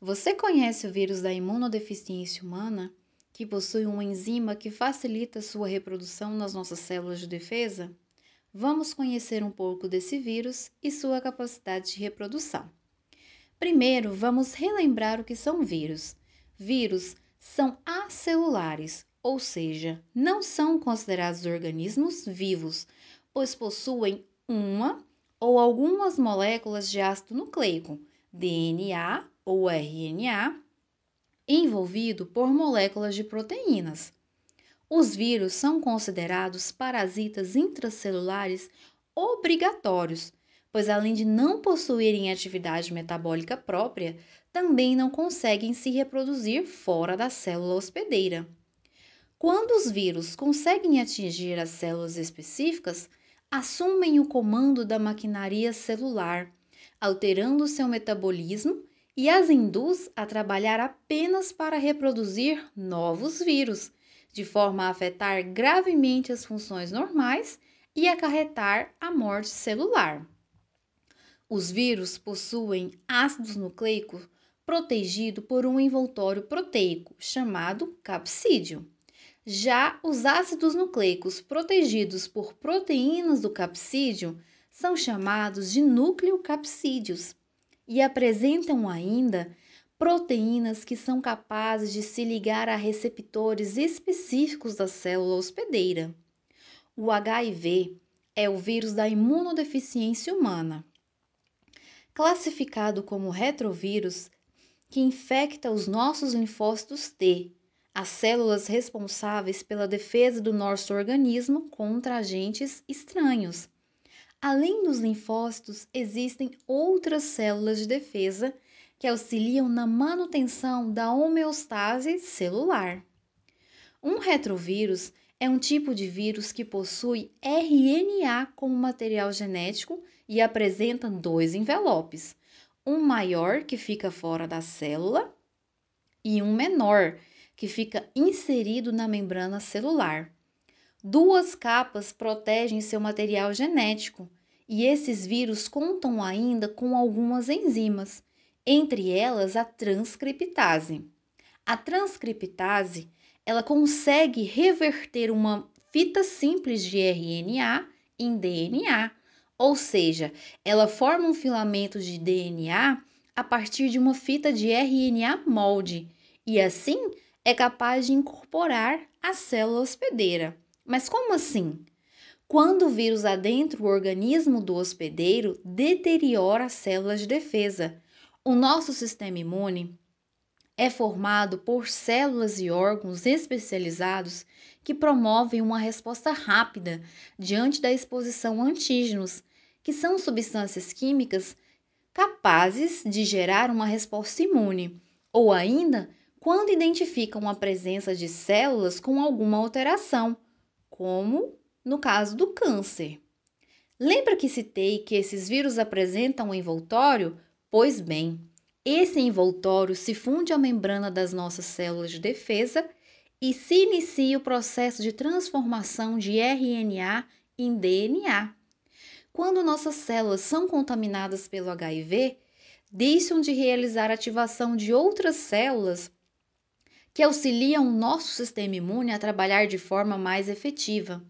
Você conhece o vírus da imunodeficiência humana, que possui uma enzima que facilita sua reprodução nas nossas células de defesa? Vamos conhecer um pouco desse vírus e sua capacidade de reprodução. Primeiro, vamos relembrar o que são vírus. Vírus são acelulares, ou seja, não são considerados organismos vivos, pois possuem uma ou algumas moléculas de ácido nucleico, DNA ou RNA, envolvido por moléculas de proteínas. Os vírus são considerados parasitas intracelulares obrigatórios, pois além de não possuírem atividade metabólica própria, também não conseguem se reproduzir fora da célula hospedeira. Quando os vírus conseguem atingir as células específicas, assumem o comando da maquinaria celular, alterando seu metabolismo e as induz a trabalhar apenas para reproduzir novos vírus, de forma a afetar gravemente as funções normais e acarretar a morte celular. Os vírus possuem ácidos nucleicos protegido por um envoltório proteico chamado capsídeo. Já os ácidos nucleicos protegidos por proteínas do capsídeo são chamados de nucleocapsídeos e apresentam ainda proteínas que são capazes de se ligar a receptores específicos da célula hospedeira. O HIV é o vírus da imunodeficiência humana. Classificado como retrovírus, que infecta os nossos linfócitos T, as células responsáveis pela defesa do nosso organismo contra agentes estranhos. Além dos linfócitos, existem outras células de defesa que auxiliam na manutenção da homeostase celular. Um retrovírus é um tipo de vírus que possui RNA como material genético e apresenta dois envelopes: um maior que fica fora da célula e um menor que fica inserido na membrana celular. Duas capas protegem seu material genético e esses vírus contam ainda com algumas enzimas, entre elas a transcriptase. A transcriptase, ela consegue reverter uma fita simples de RNA em DNA, ou seja, ela forma um filamento de DNA a partir de uma fita de RNA molde e assim é capaz de incorporar a célula hospedeira. Mas como assim? Quando o vírus adentra o organismo do hospedeiro, deteriora as células de defesa. O nosso sistema imune é formado por células e órgãos especializados que promovem uma resposta rápida diante da exposição a antígenos, que são substâncias químicas capazes de gerar uma resposta imune, ou ainda quando identificam a presença de células com alguma alteração como no caso do câncer. Lembra que citei que esses vírus apresentam um envoltório? Pois bem, esse envoltório se funde à membrana das nossas células de defesa e se inicia o processo de transformação de RNA em DNA. Quando nossas células são contaminadas pelo HIV, deixam de realizar ativação de outras células que auxiliam o nosso sistema imune a trabalhar de forma mais efetiva.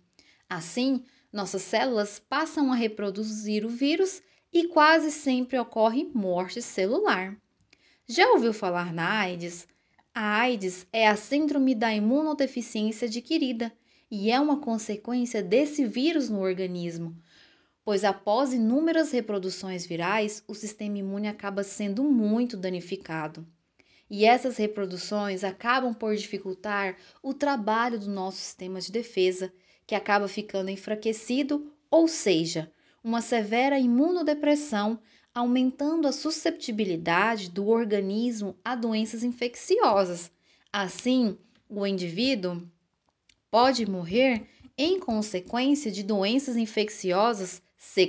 Assim, nossas células passam a reproduzir o vírus e quase sempre ocorre morte celular. Já ouviu falar na AIDS? A AIDS é a síndrome da imunodeficiência adquirida e é uma consequência desse vírus no organismo, pois após inúmeras reproduções virais, o sistema imune acaba sendo muito danificado. E essas reproduções acabam por dificultar o trabalho do nosso sistema de defesa, que acaba ficando enfraquecido, ou seja, uma severa imunodepressão, aumentando a susceptibilidade do organismo a doenças infecciosas. Assim, o indivíduo pode morrer em consequência de doenças infecciosas secundárias.